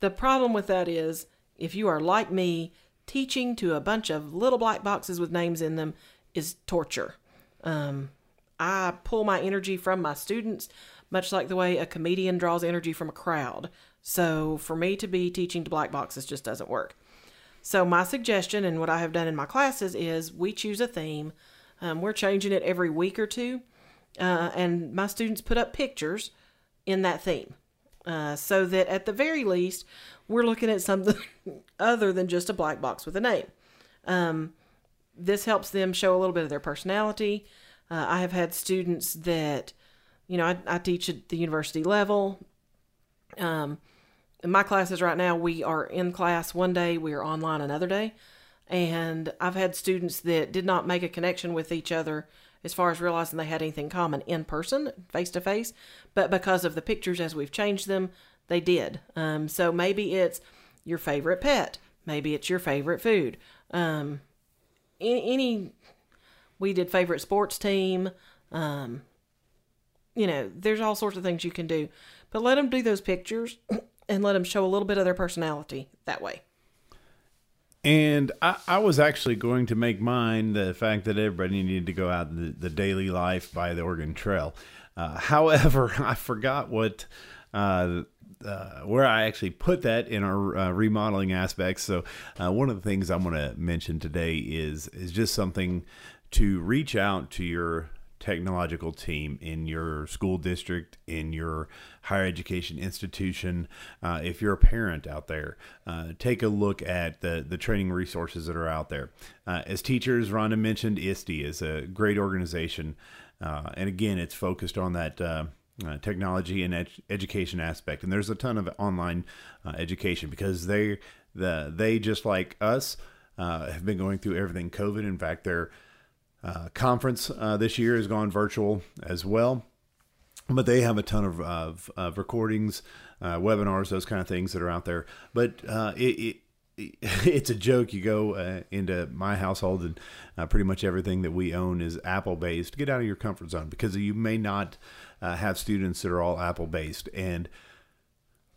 The problem with that is if you are like me, teaching to a bunch of little black boxes with names in them is torture. Um, I pull my energy from my students, much like the way a comedian draws energy from a crowd. So for me to be teaching to black boxes just doesn't work. So, my suggestion and what I have done in my classes is we choose a theme. Um, we're changing it every week or two, uh, and my students put up pictures in that theme. Uh, so that at the very least, we're looking at something other than just a black box with a name. Um, this helps them show a little bit of their personality. Uh, I have had students that, you know, I, I teach at the university level. Um, in my classes right now, we are in class one day, we are online another day. And I've had students that did not make a connection with each other as far as realizing they had anything common in person, face to face, but because of the pictures as we've changed them, they did. Um, so maybe it's your favorite pet, maybe it's your favorite food. Um, any, any we did favorite sports team. Um, you know, there's all sorts of things you can do, but let them do those pictures and let them show a little bit of their personality that way. And I, I was actually going to make mine the fact that everybody needed to go out the, the daily life by the Oregon Trail. Uh, however, I forgot what uh, uh, where I actually put that in our uh, remodeling aspects. So uh, one of the things I'm going to mention today is is just something to reach out to your technological team in your school district, in your higher education institution. Uh, if you're a parent out there, uh, take a look at the, the training resources that are out there. Uh, as teachers, Rhonda mentioned ISTE is a great organization. Uh, and again, it's focused on that uh, uh, technology and ed- education aspect. And there's a ton of online education because they, the, they just like us, have been going through everything COVID. In fact, they're uh, conference uh, this year has gone virtual as well, but they have a ton of, of, of recordings, uh, webinars, those kind of things that are out there. But uh, it, it, it's a joke. You go uh, into my household, and uh, pretty much everything that we own is Apple based. Get out of your comfort zone because you may not have students that are all Apple based, and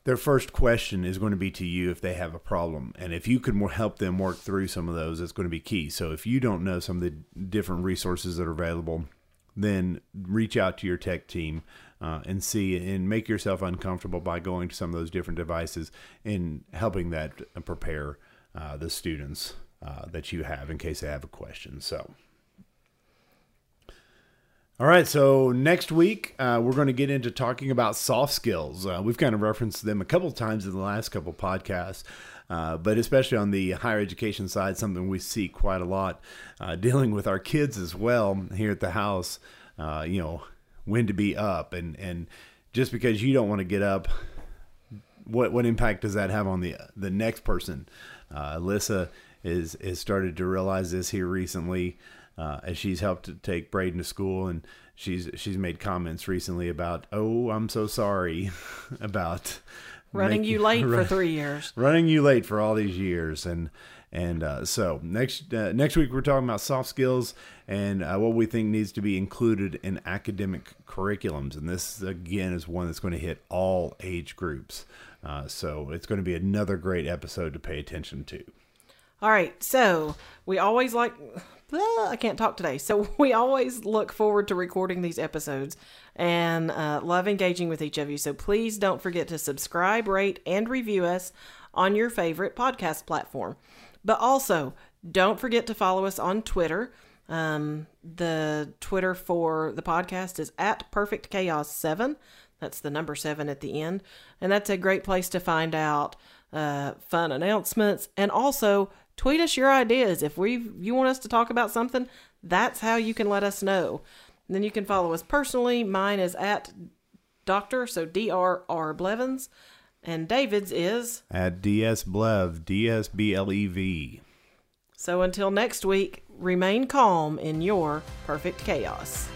their first question is going to be to you if they have a problem. And if you more help them work through some of those, it's going to be key. So if you don't know some of the different resources that are available, then reach out to your tech team uh, and see and make yourself uncomfortable by going to some of those different devices and helping that prepare uh, the students uh, that you have in case they have a question. So. All right, so next week uh, we're going to get into talking about soft skills. Uh, we've kind of referenced them a couple times in the last couple podcasts, uh, but especially on the higher education side, something we see quite a lot uh, dealing with our kids as well here at the house. Uh, you know, when to be up, and and just because you don't want to get up, what what impact does that have on the the next person? Uh, Alyssa is is started to realize this here recently uh, as she's helped to take Braden to school, and she's she's made comments recently about, "Oh, I'm so sorry about running making, you late run, for three years, running you late for all these years." And and uh, so next uh, next week we're talking about soft skills and uh, what we think needs to be included in academic curriculums. And this again is one that's going to hit all age groups. Uh, so it's going to be another great episode to pay attention to. All right, so we always like I can't talk today. So we always look forward to recording these episodes and uh, love engaging with each of you. So please don't forget to subscribe, rate, and review us on your favorite podcast platform. But also, don't forget to follow us on Twitter. Um, the Twitter for the podcast is at Perfect Chaos 7. That's the number 7 at the end. And that's a great place to find out uh, fun announcements and also tweet us your ideas. If we you want us to talk about something, that's how you can let us know. And then you can follow us personally. Mine is at Doctor, so D R R Blevins, and David's is at DS Blev, D S B L E V. So until next week, remain calm in your perfect chaos.